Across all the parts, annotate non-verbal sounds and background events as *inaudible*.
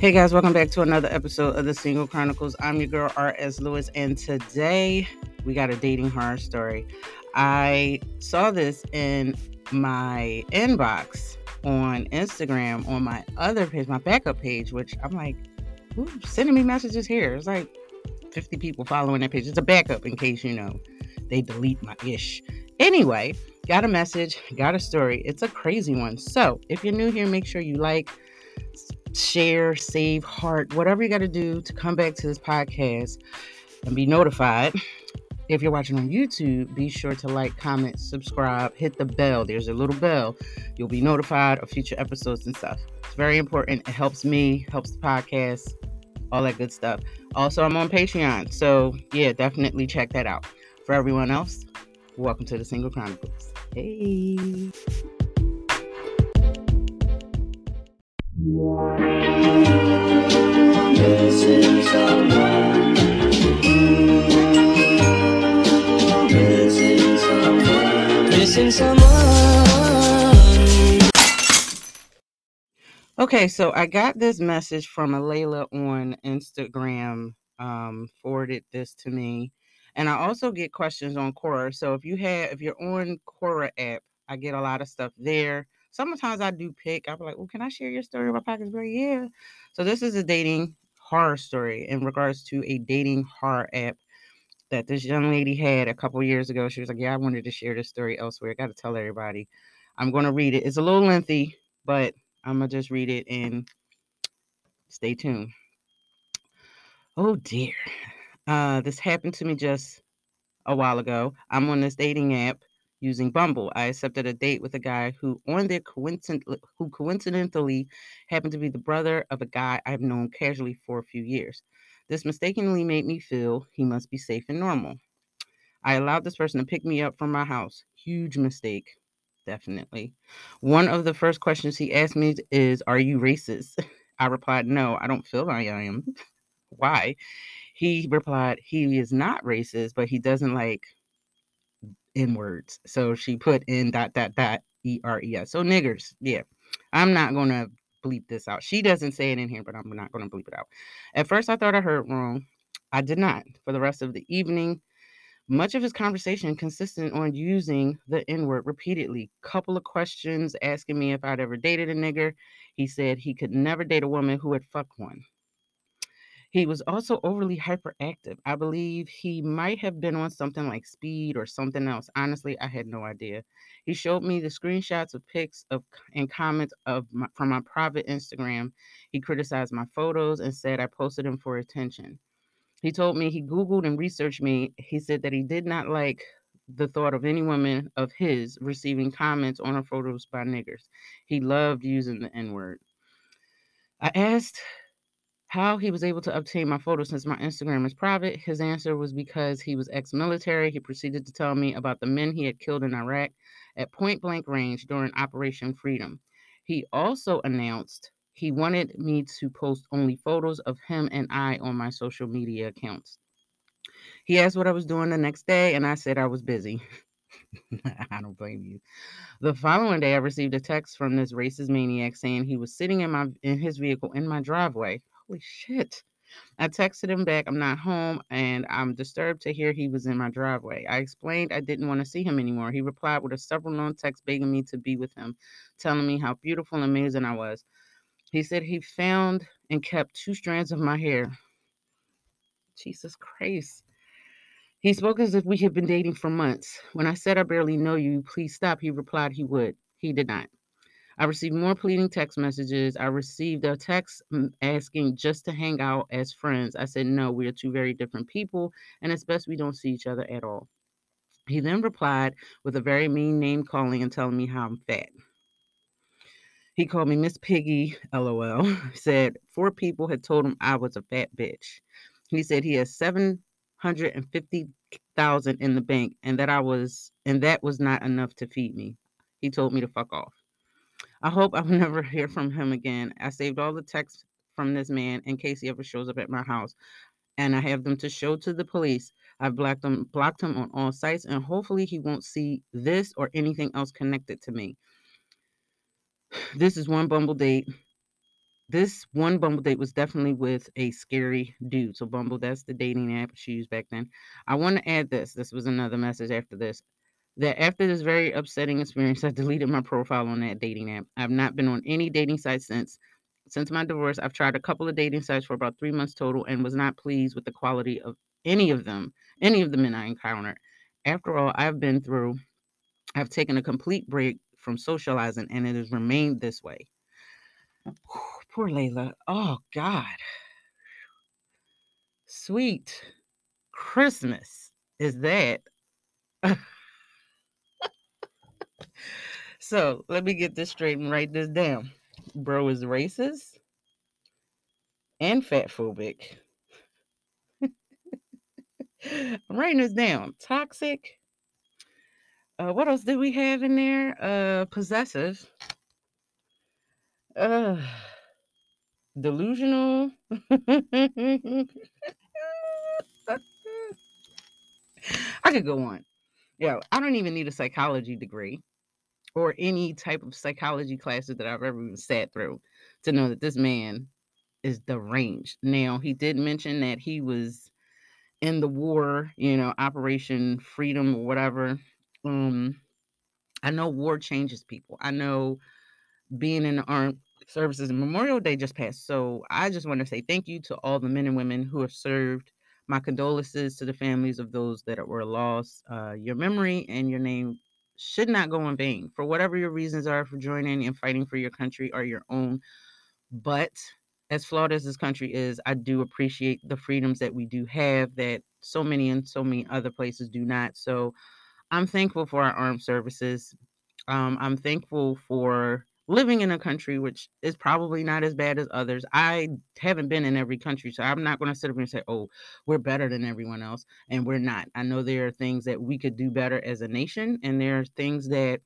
Hey guys, welcome back to another episode of the Single Chronicles. I'm your girl R.S. Lewis, and today we got a dating horror story. I saw this in my inbox on Instagram on my other page, my backup page, which I'm like, sending me messages here? It's like 50 people following that page. It's a backup in case you know they delete my ish. Anyway, got a message, got a story. It's a crazy one. So if you're new here, make sure you like share, save, heart, whatever you got to do to come back to this podcast and be notified. If you're watching on YouTube, be sure to like, comment, subscribe, hit the bell. There's a little bell. You'll be notified of future episodes and stuff. It's very important. It helps me, helps the podcast, all that good stuff. Also, I'm on Patreon. So, yeah, definitely check that out. For everyone else, welcome to the Single Chronicles. Hey. Okay, so I got this message from Alayla on Instagram, um, forwarded this to me. And I also get questions on Quora. So if you have if you're on Quora app, I get a lot of stuff there. Sometimes I do pick. I'm like, well, can I share your story about Pockets Bro? Yeah. So this is a dating horror story in regards to a dating horror app that this young lady had a couple years ago. She was like, Yeah, I wanted to share this story elsewhere. I got to tell everybody. I'm going to read it. It's a little lengthy, but I'm going to just read it and stay tuned. Oh dear. Uh, this happened to me just a while ago. I'm on this dating app using Bumble. I accepted a date with a guy who, on their coincident, who coincidentally happened to be the brother of a guy I've known casually for a few years. This mistakenly made me feel he must be safe and normal. I allowed this person to pick me up from my house. Huge mistake, definitely. One of the first questions he asked me is, Are you racist? I replied, No, I don't feel like I am. *laughs* Why? He replied, He is not racist, but he doesn't like N words. So she put in dot dot dot E R E S. So niggers, yeah. I'm not gonna bleep this out. She doesn't say it in here, but I'm not gonna bleep it out. At first I thought I heard wrong. I did not. For the rest of the evening, much of his conversation consisted on using the N word repeatedly. Couple of questions asking me if I'd ever dated a nigger. He said he could never date a woman who had fucked one. He was also overly hyperactive. I believe he might have been on something like speed or something else. Honestly, I had no idea. He showed me the screenshots of pics of and comments of my, from my private Instagram. He criticized my photos and said I posted them for attention. He told me he Googled and researched me. He said that he did not like the thought of any woman of his receiving comments on her photos by niggers. He loved using the N word. I asked how he was able to obtain my photo since my Instagram is private. His answer was because he was ex military. He proceeded to tell me about the men he had killed in Iraq at point blank range during Operation Freedom. He also announced he wanted me to post only photos of him and I on my social media accounts. He asked what I was doing the next day, and I said I was busy. *laughs* I don't blame you. The following day, I received a text from this racist maniac saying he was sitting in my in his vehicle in my driveway holy shit. I texted him back, I'm not home, and I'm disturbed to hear he was in my driveway. I explained I didn't want to see him anymore. He replied with a several long text begging me to be with him, telling me how beautiful and amazing I was. He said he found and kept two strands of my hair. Jesus Christ. He spoke as if we had been dating for months. When I said I barely know you, please stop, he replied he would. He did not. I received more pleading text messages. I received a text mm, asking just to hang out as friends. I said, no, we are two very different people, and it's best we don't see each other at all. He then replied with a very mean name calling and telling me how I'm fat. He called me Miss Piggy, lol. *laughs* said four people had told him I was a fat bitch. He said he has 750,000 in the bank and that I was and that was not enough to feed me. He told me to fuck off. I hope I'll *laughs* never hear from him again. I saved all the texts from this man in case he ever shows up at my house. And I have them to show to the police. I've blocked him, blocked him on all sites, and hopefully he won't see this or anything else connected to me. *sighs* This is one Bumble date this one Bumble date was definitely with a scary dude. So Bumble, that's the dating app she used back then. I want to add this. This was another message after this. That after this very upsetting experience, I deleted my profile on that dating app. I've not been on any dating site since. Since my divorce, I've tried a couple of dating sites for about three months total and was not pleased with the quality of any of them, any of the men I encountered. After all, I've been through, I've taken a complete break from socializing and it has remained this way. Poor Layla. Oh, God. Sweet Christmas is that. *laughs* so let me get this straight and write this down. Bro is racist and fat phobic. *laughs* I'm writing this down. Toxic. Uh, what else did we have in there? Uh, possessive. Uh, delusional. *laughs* I could go on. Yeah, I don't even need a psychology degree or any type of psychology classes that I've ever sat through to know that this man is deranged. Now, he did mention that he was in the war, you know, Operation Freedom or whatever. Um, I know war changes people. I know being in the armed services and Memorial Day just passed. So I just want to say thank you to all the men and women who have served. My condolences to the families of those that were lost. Uh, your memory and your name should not go in vain for whatever your reasons are for joining and fighting for your country or your own. But as flawed as this country is, I do appreciate the freedoms that we do have that so many and so many other places do not. So I'm thankful for our armed services. Um, I'm thankful for living in a country which is probably not as bad as others. I haven't been in every country, so I'm not going to sit up and say, oh, we're better than everyone else. And we're not. I know there are things that we could do better as a nation, and there are things that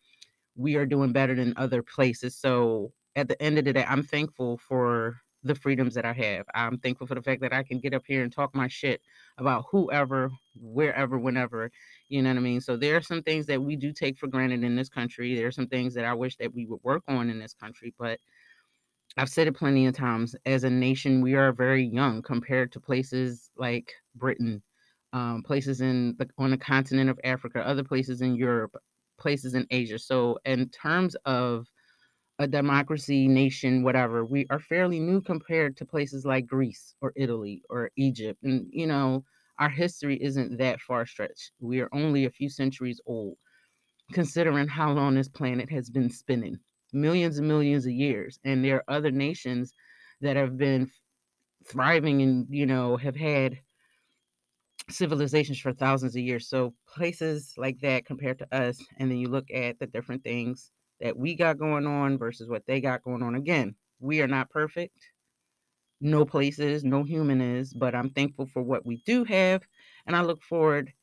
we are doing better than other places. So at the end of the day, I'm thankful for the freedoms that I have. I'm thankful for the fact that I can get up here and talk my shit about whoever, wherever, whenever. You know what I mean? So there are some things that we do take for granted in this country. There are some things that I wish that we would work on in this country, but I've said it plenty of times. As a nation, we are very young compared to places like Britain, um, places in the, on the continent of Africa, other places in Europe, places in Asia. So in terms of a democracy nation, whatever, we are fairly new compared to places like Greece or Italy or Egypt. And, you know, our history isn't that far stretched. We are only a few centuries old, considering how long this planet has been spinning millions and millions of years. And there are other nations that have been thriving and, you know, have had civilizations for thousands of years. So places like that compared to us, and then you look at the different things that we got going on versus what they got going on. Again, we are not perfect. No places, no human is, but I'm thankful for what we do have. And I look forward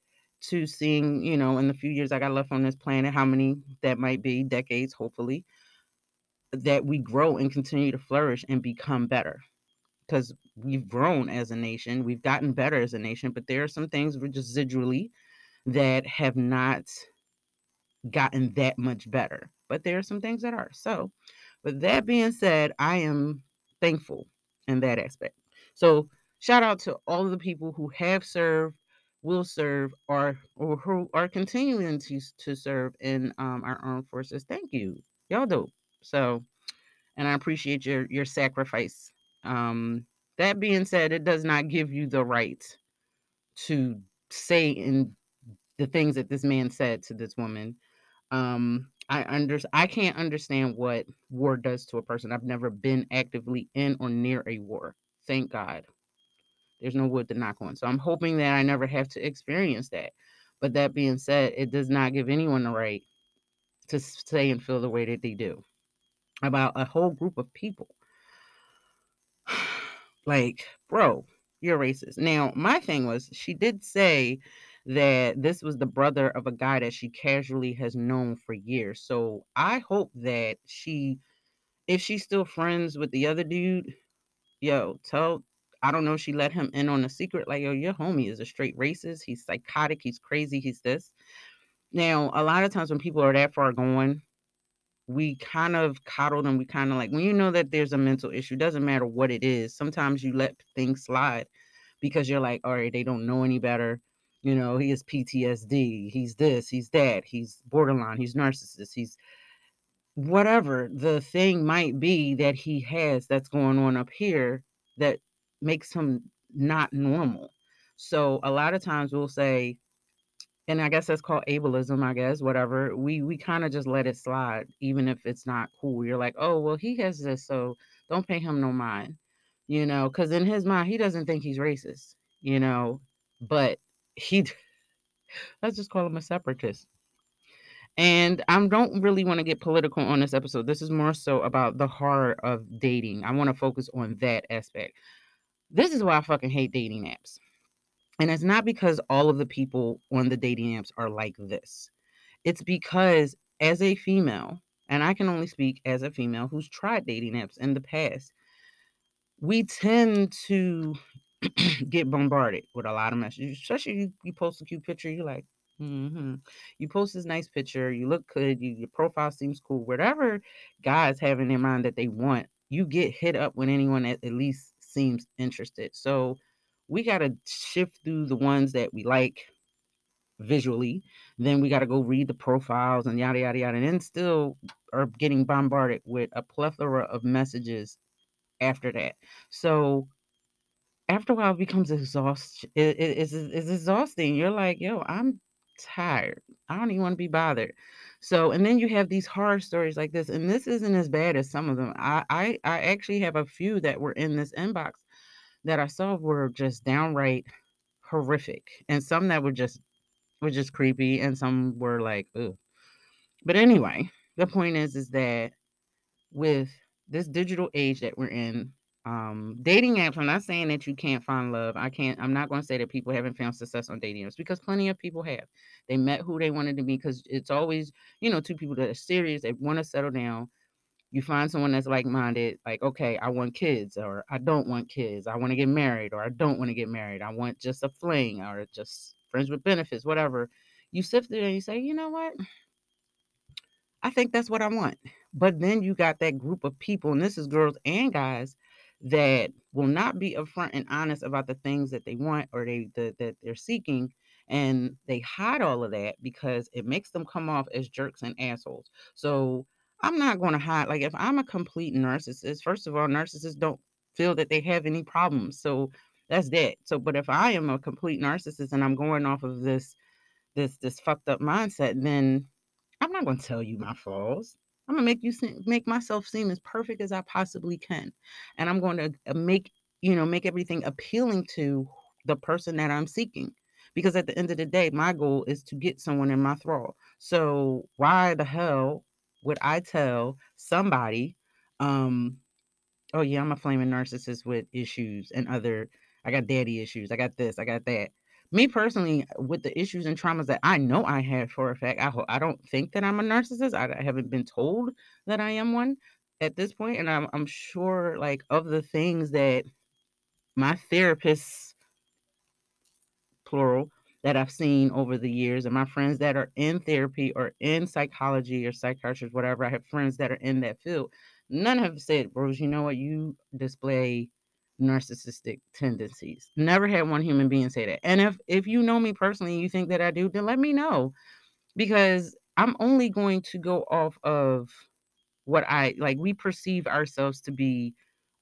to seeing, you know, in the few years I got left on this planet, how many that might be, decades, hopefully, that we grow and continue to flourish and become better. Because we've grown as a nation, we've gotten better as a nation, but there are some things residually that have not gotten that much better but there are some things that are. So, with that being said, I am thankful in that aspect. So, shout out to all of the people who have served, will serve, or or who are continuing to to serve in um, our armed forces. Thank you, y'all dope. So, and I appreciate your your sacrifice. Um, that being said, it does not give you the right to say in the things that this man said to this woman. Um, I under I can't understand what war does to a person. I've never been actively in or near a war. Thank God. There's no wood to knock on. So I'm hoping that I never have to experience that. But that being said, it does not give anyone the right to say and feel the way that they do about a whole group of people. *sighs* like, bro, you're racist. Now, my thing was she did say that this was the brother of a guy that she casually has known for years. So I hope that she, if she's still friends with the other dude, yo, tell, I don't know, she let him in on a secret. Like, yo, your homie is a straight racist. He's psychotic. He's crazy. He's this. Now, a lot of times when people are that far gone, we kind of coddle them. We kind of like when you know that there's a mental issue, doesn't matter what it is. Sometimes you let things slide because you're like, all right, they don't know any better. You know, he has PTSD. He's this, he's that, he's borderline, he's narcissist, he's whatever the thing might be that he has that's going on up here that makes him not normal. So a lot of times we'll say, and I guess that's called ableism, I guess, whatever. We we kind of just let it slide, even if it's not cool. You're like, oh well, he has this, so don't pay him no mind, you know, because in his mind he doesn't think he's racist, you know, but he let's just call him a separatist. And I don't really want to get political on this episode. This is more so about the horror of dating. I want to focus on that aspect. This is why I fucking hate dating apps. And it's not because all of the people on the dating apps are like this. It's because as a female, and I can only speak as a female who's tried dating apps in the past, we tend to *clears throat* get bombarded with a lot of messages. Especially you, you post a cute picture, you're like, hmm You post this nice picture, you look good, you, your profile seems cool. Whatever guys have in their mind that they want, you get hit up when anyone at, at least seems interested. So we got to shift through the ones that we like visually. Then we got to go read the profiles and yada, yada, yada. And then still are getting bombarded with a plethora of messages after that. So after a while, it becomes exhausting. It, it, it's, exhausting. You're like, yo, I'm tired. I don't even want to be bothered. So, and then you have these horror stories like this, and this isn't as bad as some of them. I, I, I actually have a few that were in this inbox that I saw were just downright horrific, and some that were just were just creepy, and some were like, ugh. But anyway, the point is, is that with this digital age that we're in, um dating apps i'm not saying that you can't find love i can't i'm not going to say that people haven't found success on dating apps because plenty of people have. They met who they wanted to be because it's always you know two people that are serious they want to settle down. You find someone that's like-minded like okay i want kids or i don't want kids i want to get married or i don't want to get married i want just a fling or just friends with benefits whatever. You sift through and you say you know what? I think that's what i want. But then you got that group of people and this is girls and guys that will not be upfront and honest about the things that they want or they the, that they're seeking and they hide all of that because it makes them come off as jerks and assholes. So i'm not going to hide like if i'm a complete narcissist first of all narcissists don't feel that they have any problems so that's that. So but if i am a complete narcissist and i'm going off of this this this fucked up mindset then i'm not going to tell you my flaws I'm gonna make you seem, make myself seem as perfect as I possibly can, and I'm going to uh, make you know make everything appealing to the person that I'm seeking. Because at the end of the day, my goal is to get someone in my thrall. So why the hell would I tell somebody, um, oh yeah, I'm a flaming narcissist with issues and other, I got daddy issues, I got this, I got that me personally, with the issues and traumas that I know I have for a fact, I ho- I don't think that I'm a narcissist. I, I haven't been told that I am one at this point, and I'm I'm sure like of the things that my therapists, plural, that I've seen over the years, and my friends that are in therapy or in psychology or psychiatry, whatever. I have friends that are in that field. None have said, Rose, you know what? You display narcissistic tendencies. Never had one human being say that. And if if you know me personally you think that I do, then let me know because I'm only going to go off of what I like we perceive ourselves to be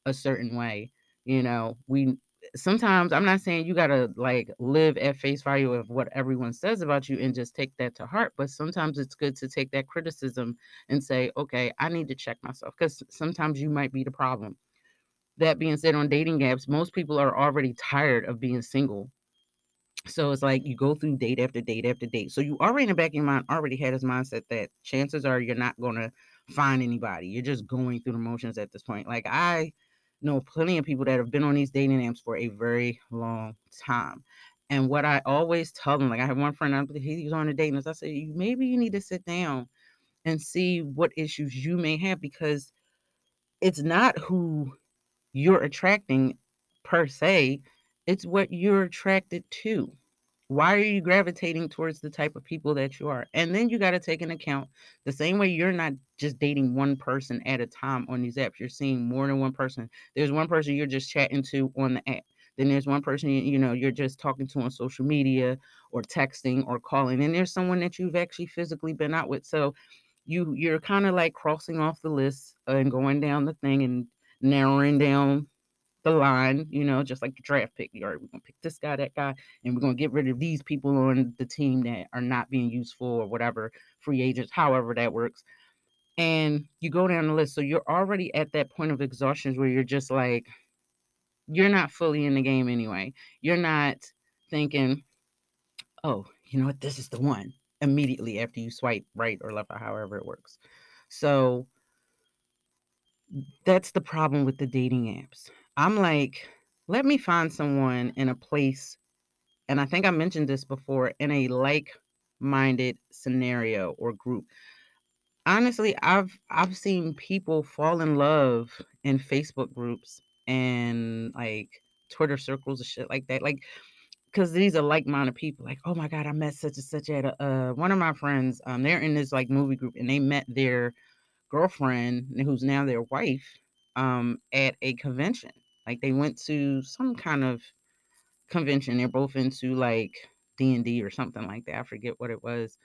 a certain way. You know, we sometimes I'm not saying you got to like live at face value of what everyone says about you and just take that to heart, but sometimes it's good to take that criticism and say, "Okay, I need to check myself" cuz sometimes you might be the problem that being said, on dating apps, most people are already tired of being single. So it's like you go through date after date after date. So you already in the back of your mind already had this mindset that chances are you're not gonna find anybody. You're just going through the motions at this point. Like I know plenty of people that have been on these dating apps for a very long time. And what I always tell them, like I have one friend, he's on a dating apps. I say, maybe you need to sit down and see what issues you may have because it's not who you're attracting per se, it's what you're attracted to. Why are you gravitating towards the type of people that you are? And then you got to take into account the same way you're not just dating one person at a time on these apps. You're seeing more than one person. There's one person you're just chatting to on the app. Then there's one person you, you know you're just talking to on social media or texting or calling. And there's someone that you've actually physically been out with. So you you're kind of like crossing off the list and going down the thing and narrowing down the line, you know, just like the draft pick. All right, we're gonna pick this guy, that guy, and we're gonna get rid of these people on the team that are not being useful or whatever, free agents, however that works. And you go down the list. So you're already at that point of exhaustion where you're just like, you're not fully in the game anyway. You're not thinking, oh, you know what, this is the one immediately after you swipe right or left or however it works. So that's the problem with the dating apps. I'm like, let me find someone in a place, and I think I mentioned this before, in a like minded scenario or group. Honestly, I've I've seen people fall in love in Facebook groups and like Twitter circles and shit like that. Like because these are like-minded people like oh my god i met such and such at a uh, one of my friends um they're in this like movie group and they met their girlfriend who's now their wife um at a convention. Like they went to some kind of convention. They're both into like d&d or something like that. I forget what it was.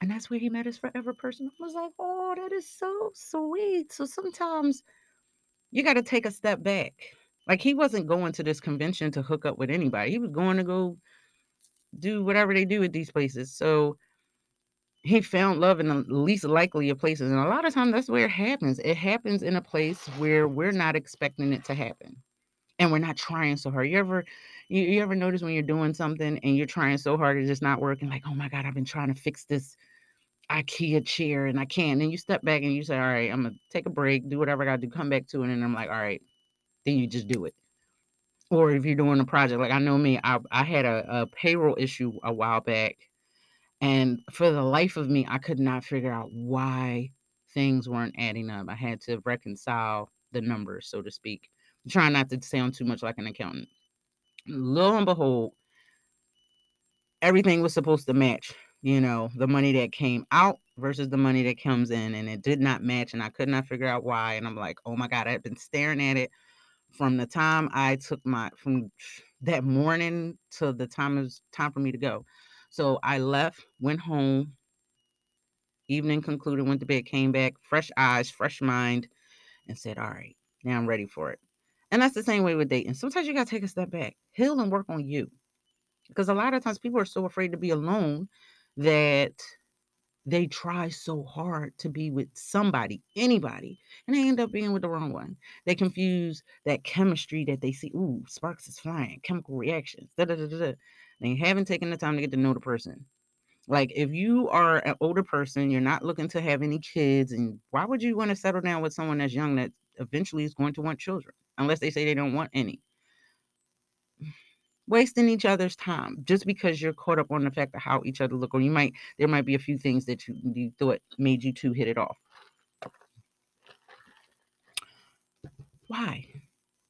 And that's where he met his forever person. I was like oh that is so sweet. So sometimes you got to take a step back. Like he wasn't going to this convention to hook up with anybody. He was going to go do whatever they do at these places. So he found love in the least likely of places. And a lot of times that's where it happens. It happens in a place where we're not expecting it to happen. And we're not trying so hard. You ever you, you ever notice when you're doing something and you're trying so hard it's just not working, like, oh my God, I've been trying to fix this IKEA chair and I can't. And you step back and you say, All right, I'm gonna take a break, do whatever I gotta do, come back to it. And I'm like, all right, then you just do it. Or if you're doing a project, like I know me, I, I had a, a payroll issue a while back. And for the life of me, I could not figure out why things weren't adding up. I had to reconcile the numbers, so to speak. I'm trying not to sound too much like an accountant. Lo and behold, everything was supposed to match, you know, the money that came out versus the money that comes in, and it did not match, and I could not figure out why. And I'm like, oh my God, I've been staring at it from the time I took my from that morning to the time it was time for me to go. So I left, went home, evening concluded, went to bed, came back, fresh eyes, fresh mind, and said, All right, now I'm ready for it. And that's the same way with dating. Sometimes you gotta take a step back, heal and work on you. Because a lot of times people are so afraid to be alone that they try so hard to be with somebody, anybody, and they end up being with the wrong one. They confuse that chemistry that they see. Ooh, sparks is flying, chemical reactions. Da, da, da, da. They haven't taken the time to get to know the person. Like if you are an older person, you're not looking to have any kids, and why would you want to settle down with someone that's young that eventually is going to want children, unless they say they don't want any? wasting each other's time just because you're caught up on the fact of how each other look or you might there might be a few things that you, you thought made you two hit it off why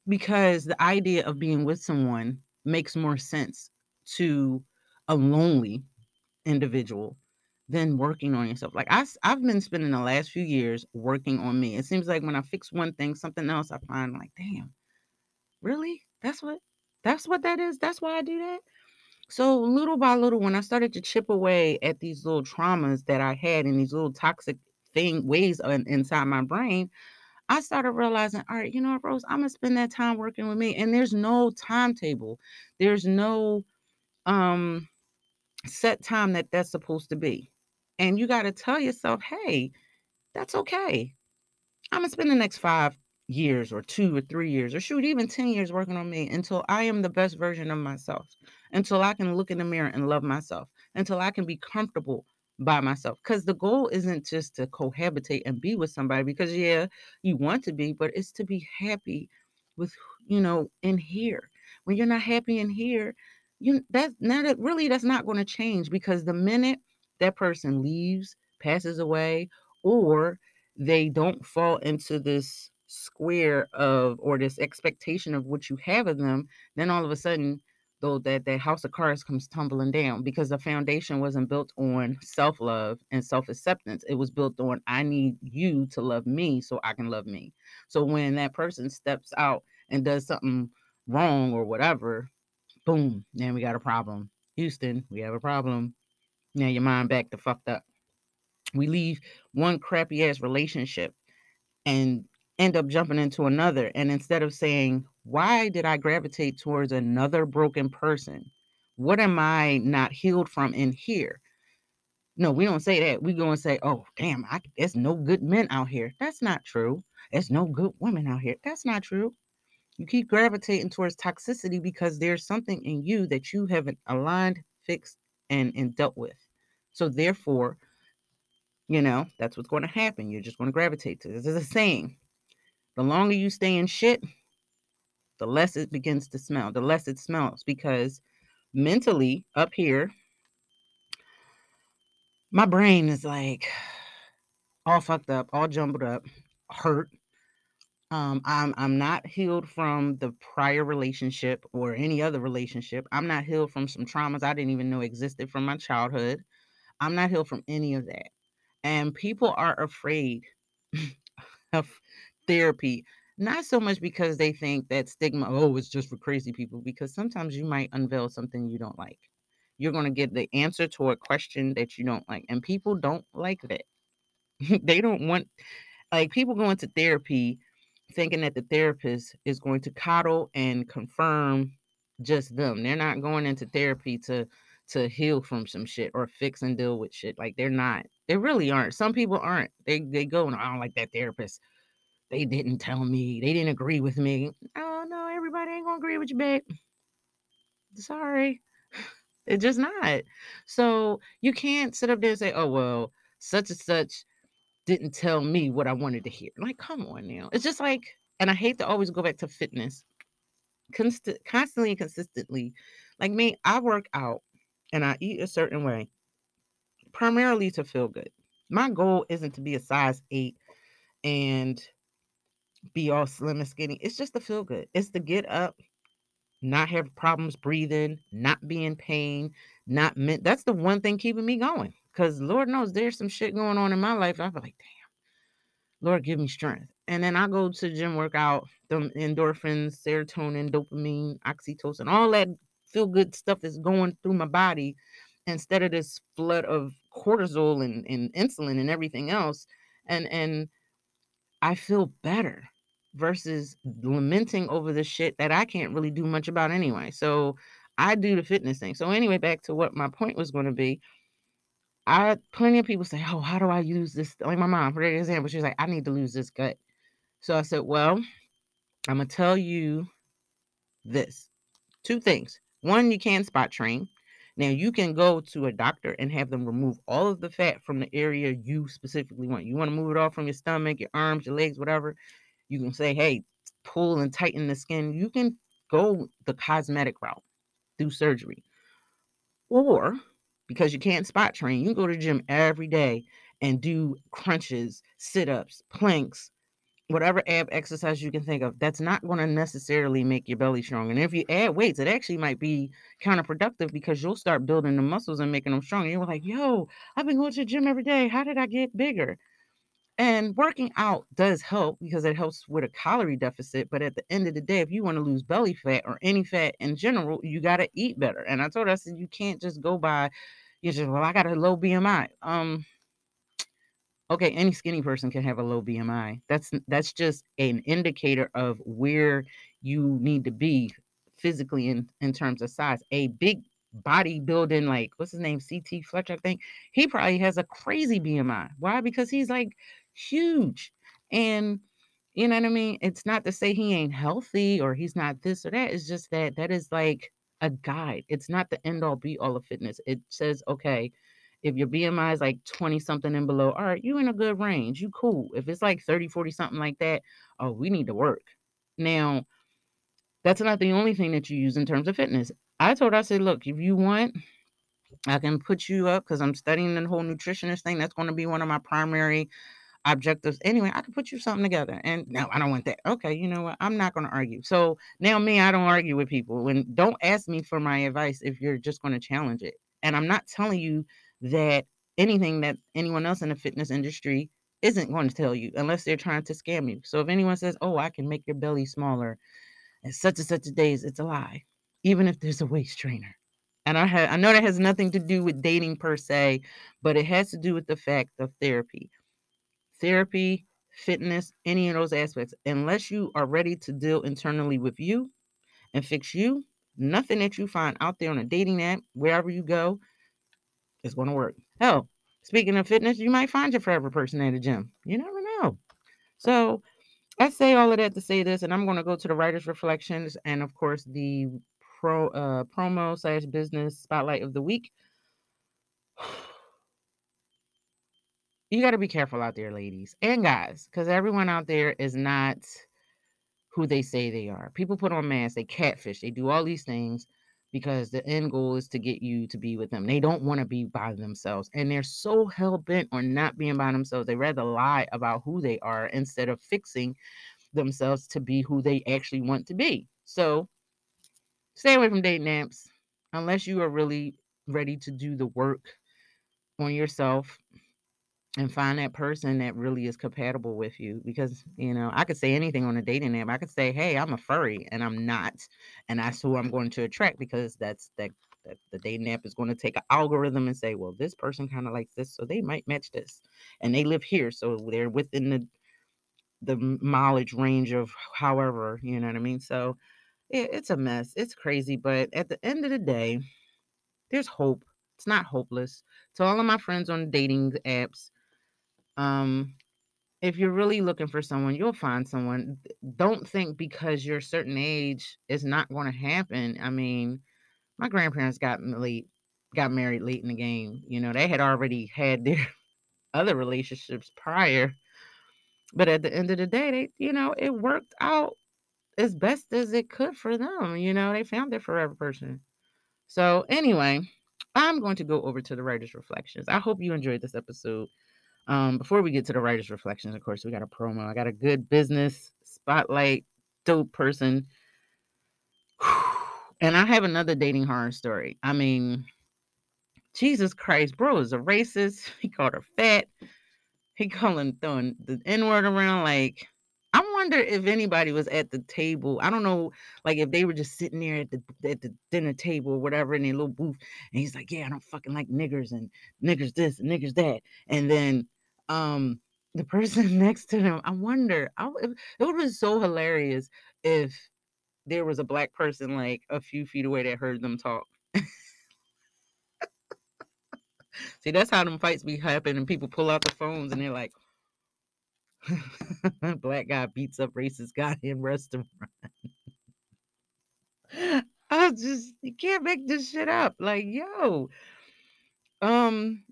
because the idea of being with someone makes more sense to a lonely individual than working on yourself like I, i've been spending the last few years working on me it seems like when i fix one thing something else i find like damn really that's what that's what that is. That's why I do that. So little by little, when I started to chip away at these little traumas that I had and these little toxic thing ways in, inside my brain, I started realizing, all right, you know what, Rose, I'm gonna spend that time working with me. And there's no timetable. There's no um set time that that's supposed to be. And you got to tell yourself, hey, that's okay. I'm gonna spend the next five, years or two or three years or shoot even 10 years working on me until I am the best version of myself, until I can look in the mirror and love myself, until I can be comfortable by myself. Because the goal isn't just to cohabitate and be with somebody, because yeah, you want to be, but it's to be happy with, you know, in here. When you're not happy in here, you that now that really that's not going to change because the minute that person leaves, passes away, or they don't fall into this square of or this expectation of what you have of them, then all of a sudden though that that house of cards comes tumbling down because the foundation wasn't built on self-love and self-acceptance. It was built on i need you to love me so i can love me. So when that person steps out and does something wrong or whatever boom now we got a problem houston we have a problem now your mind back to fucked up we leave one crappy ass relationship and end up jumping into another and instead of saying why did I gravitate towards another broken person? What am I not healed from in here? No, we don't say that. We go and say, oh, damn, I, there's no good men out here. That's not true. There's no good women out here. That's not true. You keep gravitating towards toxicity because there's something in you that you haven't aligned, fixed, and, and dealt with. So, therefore, you know, that's what's going to happen. You're just going to gravitate to this. This is a saying. The longer you stay in shit, the less it begins to smell, the less it smells because mentally up here, my brain is like all fucked up, all jumbled up, hurt. Um, I'm I'm not healed from the prior relationship or any other relationship. I'm not healed from some traumas I didn't even know existed from my childhood. I'm not healed from any of that. And people are afraid *laughs* of therapy not so much because they think that stigma, oh, it's just for crazy people, because sometimes you might unveil something you don't like. You're going to get the answer to a question that you don't like. And people don't like that. *laughs* they don't want, like, people go into therapy thinking that the therapist is going to coddle and confirm just them. They're not going into therapy to to heal from some shit or fix and deal with shit. Like they're not. They really aren't. Some people aren't. They they go and I don't like that therapist they didn't tell me, they didn't agree with me. Oh no, everybody ain't gonna agree with you, babe. Sorry. *laughs* It's just not. So you can't sit up there and say, oh well, such and such didn't tell me what I wanted to hear. Like, come on now. It's just like, and I hate to always go back to fitness. Const- constantly and consistently. Like me, I work out and I eat a certain way, primarily to feel good. My goal isn't to be a size eight and be all slim and skinny. It's just to feel good. It's to get up, not have problems breathing, not be in pain, not meant. That's the one thing keeping me going. Because Lord knows there's some shit going on in my life. I feel like, damn, Lord, give me strength. And then I go to gym workout, the endorphins, serotonin, dopamine, oxytocin, all that feel good stuff is going through my body instead of this flood of cortisol and, and insulin and everything else. And and I feel better versus lamenting over the shit that I can't really do much about anyway. So I do the fitness thing. So anyway, back to what my point was going to be. I plenty of people say, "Oh, how do I use this?" Like my mom, for example, she's like, "I need to lose this gut." So I said, "Well, I'm gonna tell you this: two things. One, you can spot train. Now you can go to a doctor and have them remove all of the fat from the area you specifically want. You want to move it off from your stomach, your arms, your legs, whatever. You can say, hey, pull and tighten the skin. You can go the cosmetic route through surgery. Or because you can't spot train, you can go to the gym every day and do crunches, sit ups, planks, whatever ab exercise you can think of. That's not going to necessarily make your belly strong. And if you add weights, it actually might be counterproductive because you'll start building the muscles and making them strong. And you're like, yo, I've been going to the gym every day. How did I get bigger? And working out does help because it helps with a calorie deficit. But at the end of the day, if you want to lose belly fat or any fat in general, you got to eat better. And I told her, I said, you can't just go by, you just, well, I got a low BMI. Um, okay, any skinny person can have a low BMI. That's that's just an indicator of where you need to be physically in in terms of size. A big bodybuilding, like what's his name, CT Fletcher, I think he probably has a crazy BMI. Why? Because he's like huge. And you know what I mean? It's not to say he ain't healthy or he's not this or that. It's just that that is like a guide. It's not the end all be all of fitness. It says, okay, if your BMI is like 20 something and below, all right, you in a good range. You cool. If it's like 30, 40 something like that, oh, we need to work. Now, that's not the only thing that you use in terms of fitness. I told her, I said, look, if you want, I can put you up because I'm studying the whole nutritionist thing. That's going to be one of my primary objectives anyway. I could put you something together. And no, I don't want that. Okay, you know what? I'm not going to argue. So now, me, I don't argue with people. and don't ask me for my advice if you're just going to challenge it. And I'm not telling you that anything that anyone else in the fitness industry isn't going to tell you unless they're trying to scam you. So if anyone says, "Oh, I can make your belly smaller," at such and such a days, it's a lie. Even if there's a waist trainer. And I ha- I know that has nothing to do with dating per se, but it has to do with the fact of therapy. Therapy, fitness, any of those aspects. Unless you are ready to deal internally with you and fix you, nothing that you find out there on a dating app, wherever you go, is going to work. Hell, speaking of fitness, you might find your forever person at a gym. You never know. So I say all of that to say this, and I'm going to go to the writer's reflections and, of course, the pro uh, promo slash business spotlight of the week. *sighs* You got to be careful out there, ladies and guys, because everyone out there is not who they say they are. People put on masks, they catfish, they do all these things because the end goal is to get you to be with them. They don't want to be by themselves. And they're so hell bent on not being by themselves. They rather lie about who they are instead of fixing themselves to be who they actually want to be. So stay away from dating apps unless you are really ready to do the work on yourself and find that person that really is compatible with you because you know i could say anything on a dating app. I could say hey i'm a furry and i'm not and that's who i'm going to attract because that's that, that the dating app is going to take an algorithm and say well this person kind of likes this so they might match this and they live here so they're within the the mileage range of however you know what i mean? So it, it's a mess. It's crazy but at the end of the day there's hope. It's not hopeless. To all of my friends on dating apps um if you're really looking for someone you'll find someone. Don't think because you're a certain age it's not going to happen. I mean my grandparents got late got married late in the game you know they had already had their *laughs* other relationships prior. But at the end of the day they you know it worked out as best as it could for them you know they found their forever person. So anyway i'm going to go over to the writer's reflections. I hope you enjoyed this episode um, before we get to the writer's reflections, of course, we got a promo. I got a good business spotlight, dope person. *sighs* And I have another dating horror story. I mean, Jesus Christ, bro is a racist. *laughs* He called her fat. He calling throwing the N word around. Like, I wonder if anybody was at the table. I don't know, like if they were just sitting there at the at the dinner table or whatever in their little booth, and he's like, "Yeah, I don't fucking like niggers and niggers this and niggers that," and then um the person *laughs* next to them. i wonder I, it, would have been so hilarious if there was a black person like a few feet away that heard them talk *laughs* see that's how them fights be happening and people pull out the phones and they're like *laughs* black guy beats up racist guy in restaurant i just you can't make this shit up like yo um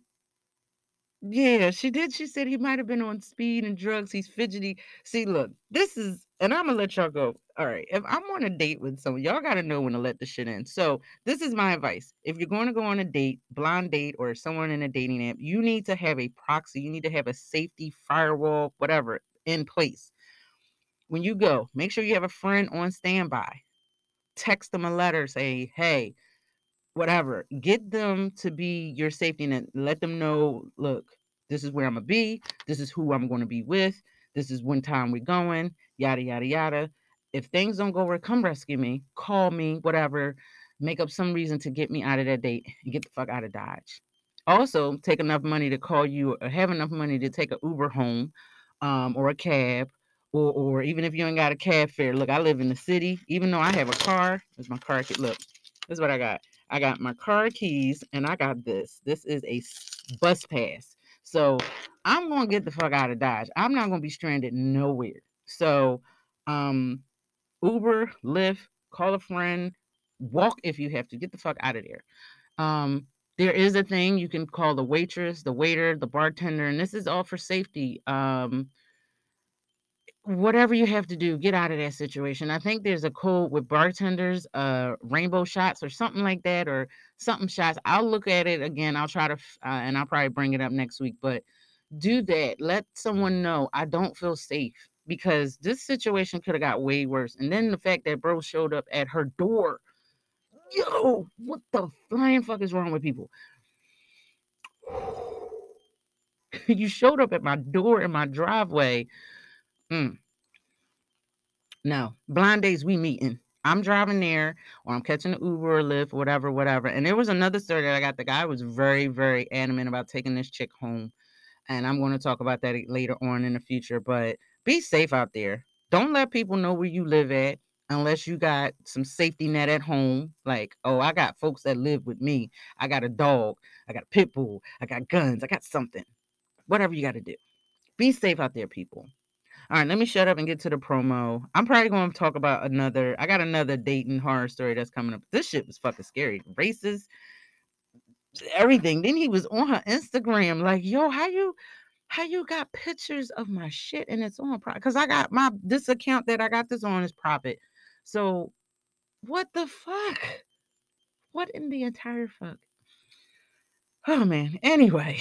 yeah, she did. She said he might have been on speed and drugs. He's fidgety. See, look, this is, and I'm gonna let y'all go. All right, if I'm on a date with someone, y'all gotta know when to let the shit in. So, this is my advice. If you're going to go on a date, blind date, or someone in a dating app, you need to have a proxy. You need to have a safety firewall, whatever, in place. When you go, make sure you have a friend on standby. Text them a letter, say, hey, whatever. Get them to be your safety net. Let them know, look, this is where I'm gonna be. This is who I'm gonna be with. This is when time we're going. Yada yada yada. If things don't go where, come rescue me. Call me. Whatever. Make up some reason to get me out of that date and get the fuck out of Dodge. Also, take enough money to call you or have enough money to take an Uber home, um, or a cab, or or even if you ain't got a cab fare. Look, I live in the city. Even though I have a car, there's my car. Look, this is what I got. I got my car keys and I got this. This is a bus pass. So I'm gonna get the fuck out of Dodge. I'm not gonna be stranded nowhere. So um Uber, Lyft, call a friend, walk if you have to. Get the fuck out of there. Um there is a thing you can call the waitress, the waiter, the bartender, and this is all for safety. Um whatever you have to do, get out of that situation. I think there's a code with bartenders, uh, rainbow shots or something like that, or something shots. I'll look at it again. I'll try to, uh, and I'll probably bring it up next week. But do that. Let someone know I don't feel safe because this situation could have got way worse. And then the fact that bro showed up at her door. Yo, what the flying fuck is wrong with people? *sighs* you showed up at my door in my driveway. Mm. No, blind days we meeting. I'm driving there or I'm catching an Uber or Lyft, whatever, whatever. And there was another story that I got. The guy was very, very adamant about taking this chick home. And I'm going to talk about that later on in the future. But be safe out there. Don't let people know where you live at unless you got some safety net at home. Like, oh, I got folks that live with me. I got a dog. I got a pit bull. I got guns. I got something. Whatever you got to do. Be safe out there, people. All right, let me shut up and get to the promo. I'm probably going to talk about another. I got another Dayton horror story that's coming up. This shit was fucking scary. Racist, everything. Then he was on her Instagram, like, yo, how you, how you got pictures of my shit and it's on private? Because I got my this account that I got this on is private. So, what the fuck? What in the entire fuck? Oh man. Anyway.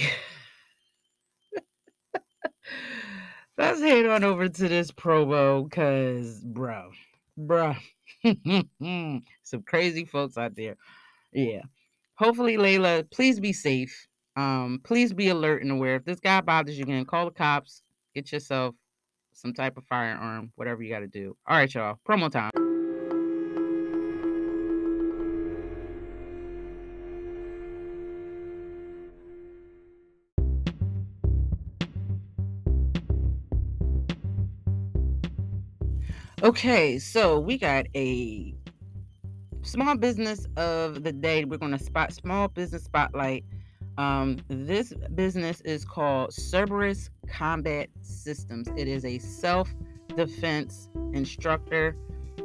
*laughs* let's head on over to this promo because, bro, bro, *laughs* some crazy folks out there. Yeah. Hopefully, Layla, please be safe. Um, please be alert and aware. If this guy bothers you again, call the cops. Get yourself some type of firearm, whatever you got to do. All right, y'all. Promo time. Okay, so we got a small business of the day. We're going to spot small business spotlight. Um, this business is called Cerberus Combat Systems. It is a self defense instructor.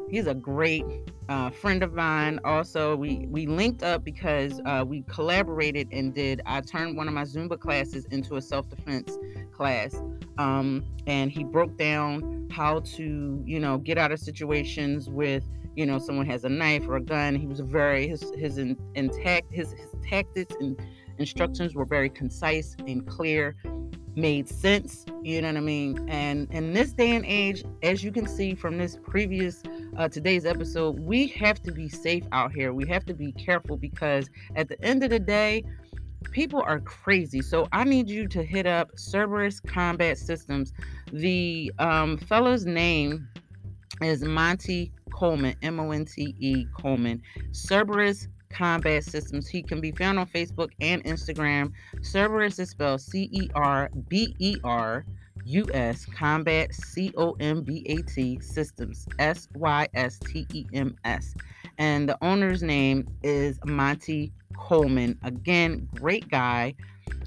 He's a great uh, friend of mine. Also, we we linked up because uh, we collaborated and did. I turned one of my Zumba classes into a self defense class, um, and he broke down how to you know get out of situations with you know someone has a knife or a gun. He was very his his in, intact his, his tactics and instructions were very concise and clear made sense you know what i mean and in this day and age as you can see from this previous uh, today's episode we have to be safe out here we have to be careful because at the end of the day people are crazy so i need you to hit up cerberus combat systems the um fellow's name is Monte coleman m-o-n-t-e coleman cerberus Combat Systems. He can be found on Facebook and Instagram. Cerberus is spelled C E R B E R U S Combat C O M B A T Systems S Y S T E M S. And the owner's name is Monte Coleman. Again, great guy,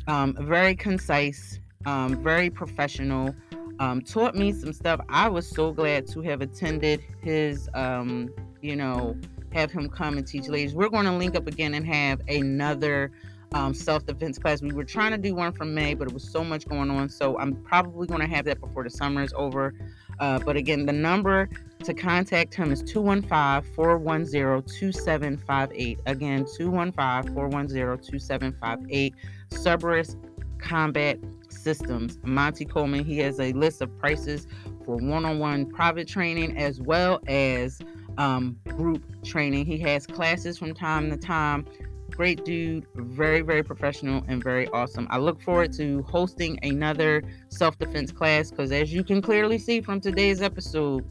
um, very concise, um, very professional. Um, taught me some stuff. I was so glad to have attended his, um, you know, have him come and teach ladies. We're going to link up again and have another um, self defense class. We were trying to do one from May, but it was so much going on. So I'm probably going to have that before the summer is over. Uh, but again, the number to contact him is 215 410 2758. Again, 215 410 2758. Cerberus Combat Systems. Monte Coleman, he has a list of prices for one on one private training as well as um, group training. He has classes from time to time. Great dude, very, very professional and very awesome. I look forward to hosting another self defense class because, as you can clearly see from today's episode,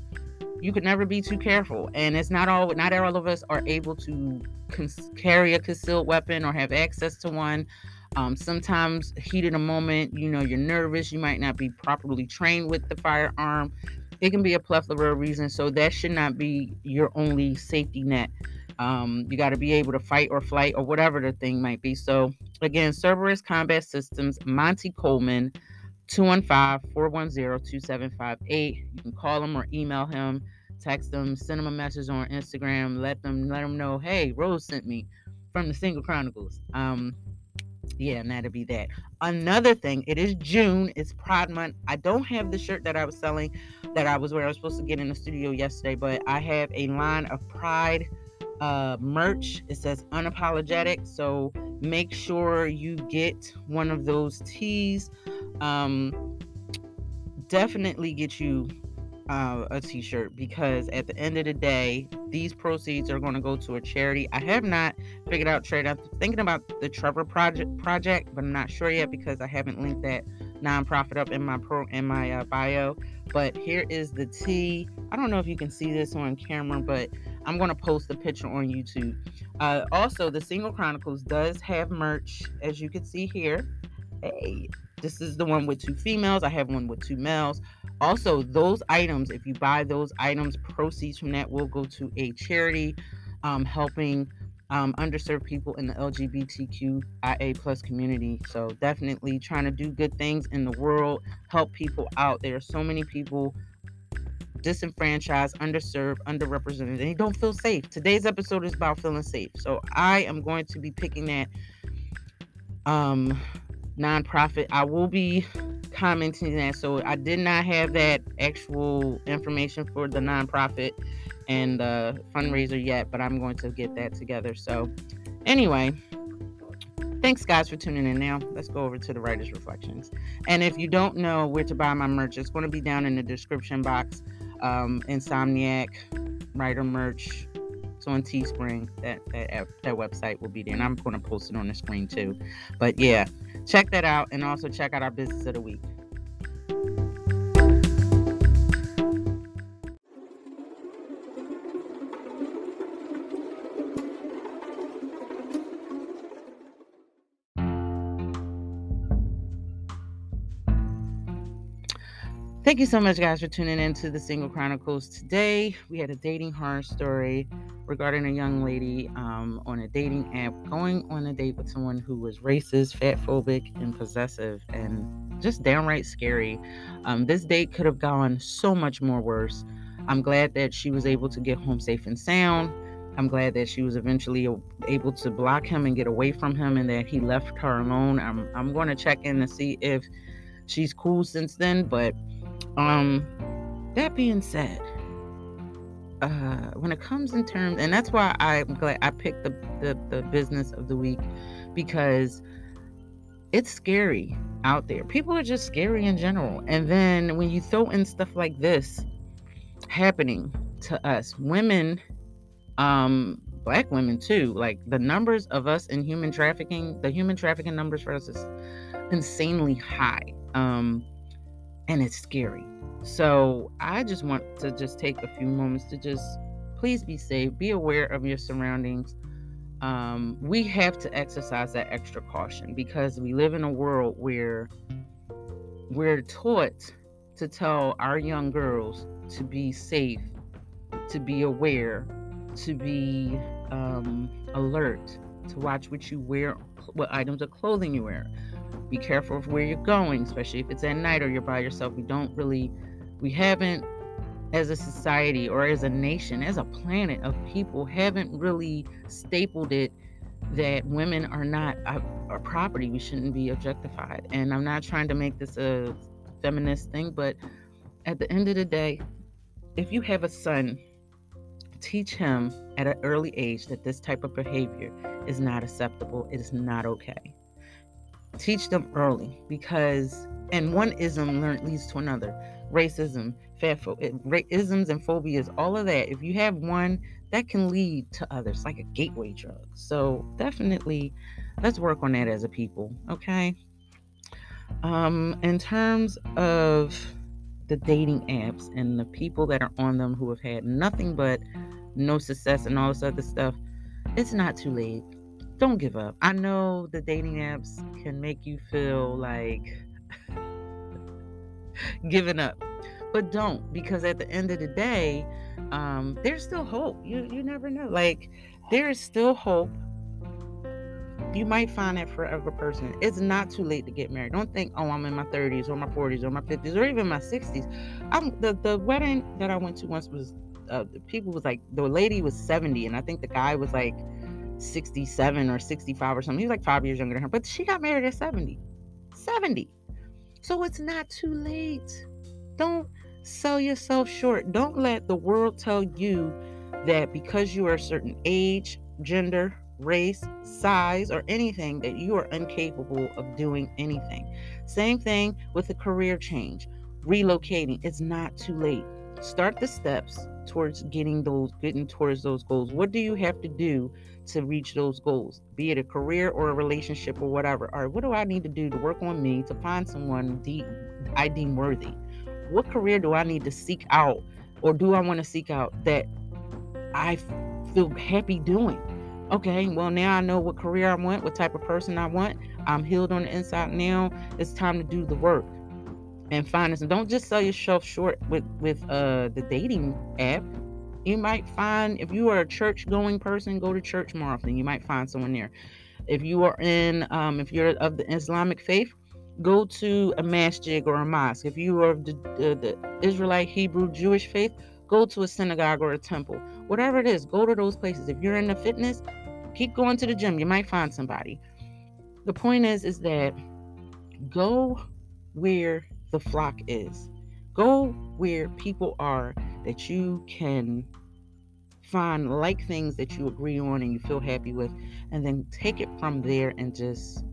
you could never be too careful. And it's not all, not all of us are able to cons- carry a concealed weapon or have access to one. Um, sometimes, heat in a moment, you know, you're nervous, you might not be properly trained with the firearm it can be a plethora of reasons. So that should not be your only safety net. Um, you got to be able to fight or flight or whatever the thing might be. So again, Cerberus Combat Systems, Monte Coleman, 215-410-2758. You can call him or email him, text them, send them a message on Instagram, let them let them know, hey, Rose sent me from the Single Chronicles. Um, yeah, and that'll be that. Another thing, it is June, it's Pride Month. I don't have the shirt that I was selling that I was where I was supposed to get in the studio yesterday, but I have a line of Pride uh, merch. It says unapologetic. So make sure you get one of those tees. um, definitely get you uh, a t-shirt because at the end of the day these proceeds are going to go to a charity. I have not figured out trade. I'm thinking about the trevor project project but i'm not sure yet because i haven't linked that nonprofit up in my pro in my uh, bio. But here is the tee i don't know if you can see this on camera but i'm going to post a picture on youtube. Uh, also the single chronicles does have merch as you can see here. Hey this is the one with two females i have one with two males. Also those items if you buy those items proceeds from that will go to a charity um, helping um, underserved people in the lgbtqia plus community. So definitely trying to do good things in the world help people out. There are so many people disenfranchised underserved underrepresented and they don't feel safe. Today's episode is about feeling safe. So i am going to be picking that um nonprofit i will be commenting that. So I did not have that actual information for the nonprofit and the fundraiser yet, but I'm going to get that together. So anyway, thanks guys for tuning in. Now let's go over to the writer's reflections. And if you don't know where to buy my merch, it's going to be down in the description box. Um, Insomniac writer merch. It's on Teespring. That, that that website will be there, and I'm going to post it on the screen too. But yeah, check that out, and also check out our business of the week. Thank you so much, guys, for tuning in to the Single Chronicles. Today, we had a dating horror story regarding a young lady um, on a dating app going on a date with someone who was racist, fat phobic, and possessive, and just downright scary. Um, this date could have gone so much more worse. I'm glad that she was able to get home safe and sound. I'm glad that she was eventually able to block him and get away from him and that he left her alone. I'm, I'm going to check in to see if she's cool since then, but um, that being said, uh, when it comes in terms, and that's why I'm glad I picked the, the, the business of the week because it's scary out there. People are just scary in general. And then when you throw in stuff like this happening to us, women, um, black women too, like the numbers of us in human trafficking, the human trafficking numbers for us is insanely high. Um, and it's scary. So I just want to just take a few moments to just please be safe, be aware of your surroundings. Um, we have to exercise that extra caution because we live in a world where we're taught to tell our young girls to be safe, to be aware, to be um, alert, to watch what you wear, what items of clothing you wear be careful of where you're going, especially if it's at night or you're by yourself. We don't really, we haven't, as a society or as a nation, as a planet of people, haven't really stapled it that women are not a, property. We shouldn't be objectified. And I'm not trying to make this a feminist thing, but at the end of the day, if you have a son, teach him at an early age that this type of behavior is not acceptable. It is not okay teach them early because and one ism leads to another. Racism fatpho- isms and phobias all of that. If you have one that can lead to others like a gateway drug. So definitely let's work on that as a people okay? Um in terms of the dating apps and the people that are on them who have had nothing but no success and all this other stuff it's not too late don't give up. I know the dating apps can make you feel like *laughs* giving up, but don't because at the end of the day, um, there's still hope. You you never know. Like there is still hope. You might find that forever person. It's not too late to get married. Don't think, oh, I'm in my 30s or my 40s or my 50s or even my 60s. I'm the the wedding that I went to once was uh, people was like the lady was 70 and I think the guy was like 67 or 65 or something. He was like five years younger than her, but she got married at 70. 70. So it's not too late. Don't sell yourself short. Don't let the world tell you that because you are a certain age, gender, race, size, or anything that you are incapable of doing anything. Same thing with a career change, relocating. It's not too late. Start the steps towards getting those getting towards those goals. What do you have to do to reach those goals? Be it a career or a relationship or whatever. All right, what do I need to do to work on me to find someone I deem worthy? What career do I need to seek out or do I want to seek out that I feel happy doing? Okay, well, now I know what career I want, what type of person I want. I'm healed on the inside now. It's time to do the work and find. And don't just sell yourself short with with uh the dating app. You might find if you are a church going person, go to church more often. You might find someone there. If you are in, um, if you're of the Islamic faith, go to a masjid or a mosque. If you are the, the, the Israelite, Hebrew, Jewish faith, go to a synagogue or a temple. Whatever it is, go to those places. If you're into fitness, keep going to the gym. You might find somebody. The point is, is that go where the flock is. Go where people are that you can find like things that you agree on and you feel happy with, and then take it from there and just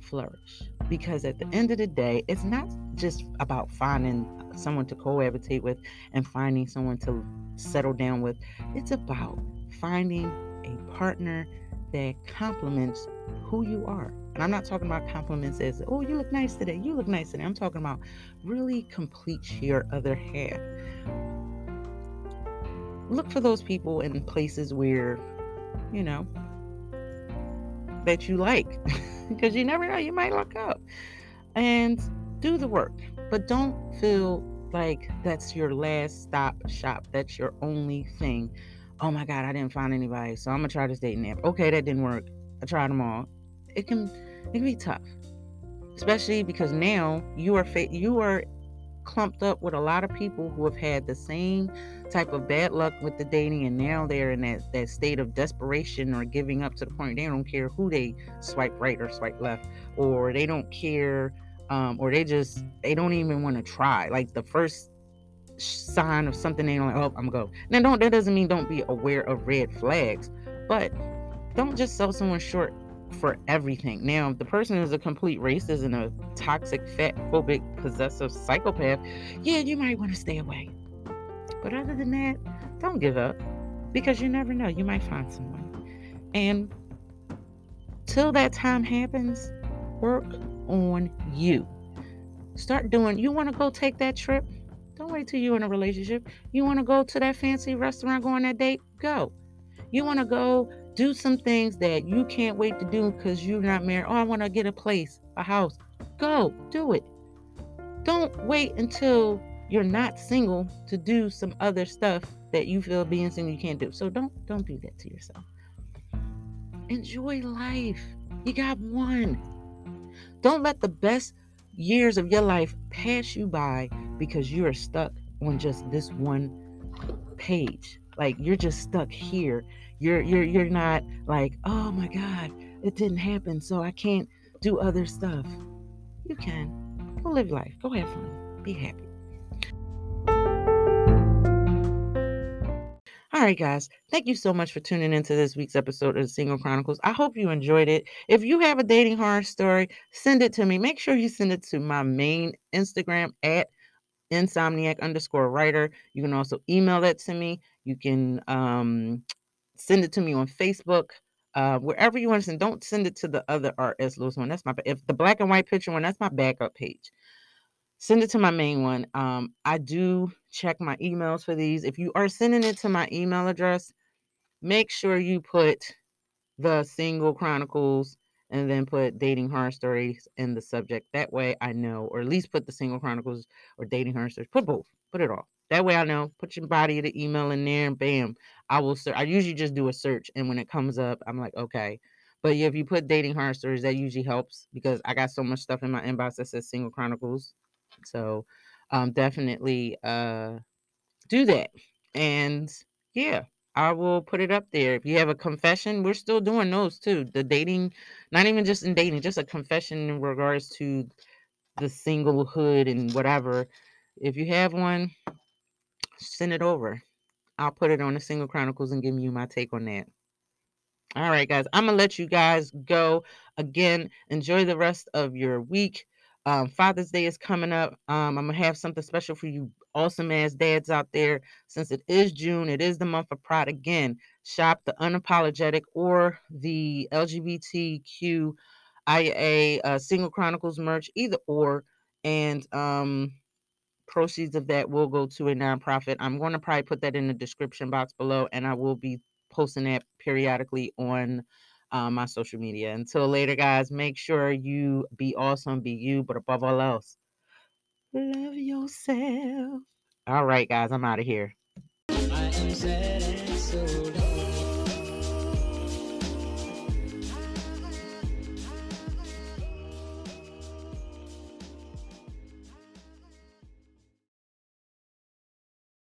flourish. Because at the end of the day, it's not just about finding someone to cohabitate with and finding someone to settle down with, it's about finding a partner that complements who you are. And I'm not talking about compliments as, oh, you look nice today, you look nice today. I'm talking about really complete your other half. Look for those people in places where, you know, that you like. *laughs* because you never know, you might look up. And do the work. But don't feel like that's your last stop shop. That's your only thing oh my god, I didn't find anybody, so I'm gonna try this dating app. Okay, that didn't work. I tried them all. It can it can be tough, especially because now you are fa- you are clumped up with a lot of people who have had the same type of bad luck with the dating and now they're in that, that state of desperation or giving up to the point they don't care who they swipe right or swipe left or they don't care um, or they just they don't even want to try like the first sign of something they don't like, oh, I'm gonna go. Now don't that doesn't mean don't be aware of red flags, but don't just sell someone short for everything. Now, if the person is a complete racist and a toxic, fat phobic, possessive psychopath, yeah, you might want to stay away. But other than that, don't give up because you never know. You might find someone. And till that time happens, work on you. Start doing, you want to go take that trip? Don't wait till you're in a relationship. You want to go to that fancy restaurant, go on that date? Go. You want to go do some things that you can't wait to do because you're not married. Oh, I want to get a place, a house. Go, do it. Don't wait until you're not single to do some other stuff that you feel being single you can't do. So don't don't do that to yourself. Enjoy life. You got one. Don't let the best years of your life pass you by because you are stuck on just this one page. Like you're just stuck here. You're you're you're not like, "Oh my god, it didn't happen, so I can't do other stuff." You can. Go live life. Go have fun. Be happy. All right, guys. Thank you so much for tuning into this week's episode of the Single Chronicles. I hope you enjoyed it. If you have a dating horror story, send it to me. Make sure you send it to my main Instagram at insomniac underscore writer. You can also email that to me. You can um, send it to me on Facebook. Uh, wherever you want to send, don't send it to the other RS Lewis one. That's my if the black and white picture one, that's my backup page send it to my main one. Um, I do check my emails for these. If you are sending it to my email address, make sure you put the single chronicles and then put dating horror stories in the subject. That way I know, or at least put the single chronicles or dating horror stories. Put both. Put it all. That way I know. Put your body of the email in there and bam. I will search. I usually just do a search and when it comes up, I'm like, okay. But yeah, if you put dating horror stories, that usually helps because I got so much stuff in my inbox that says single chronicles so um, definitely uh, do that. And yeah, I will put it up there. If you have a confession, we're still doing those too. The dating, not even just in dating, just a confession in regards to the singlehood and whatever. If you have one, send it over. I'll put it on the Single Chronicles and give you my take on that. All right, guys, I'm gonna let you guys go. Again, enjoy the rest of your week. Um, Father's Day is coming up. Um, I'm gonna have something special for you, awesome ass dads out there. Since it is June, it is the month of Pride. Again, shop the unapologetic or the LGBTQIA uh, Single Chronicles merch, either or, and um, proceeds of that will go to a nonprofit. I'm going to probably put that in the description box below, and I will be posting that periodically on uh, my social media. Until later, guys, make sure you be awesome, be you, but above all else, love yourself. All right, guys, I'm out of here.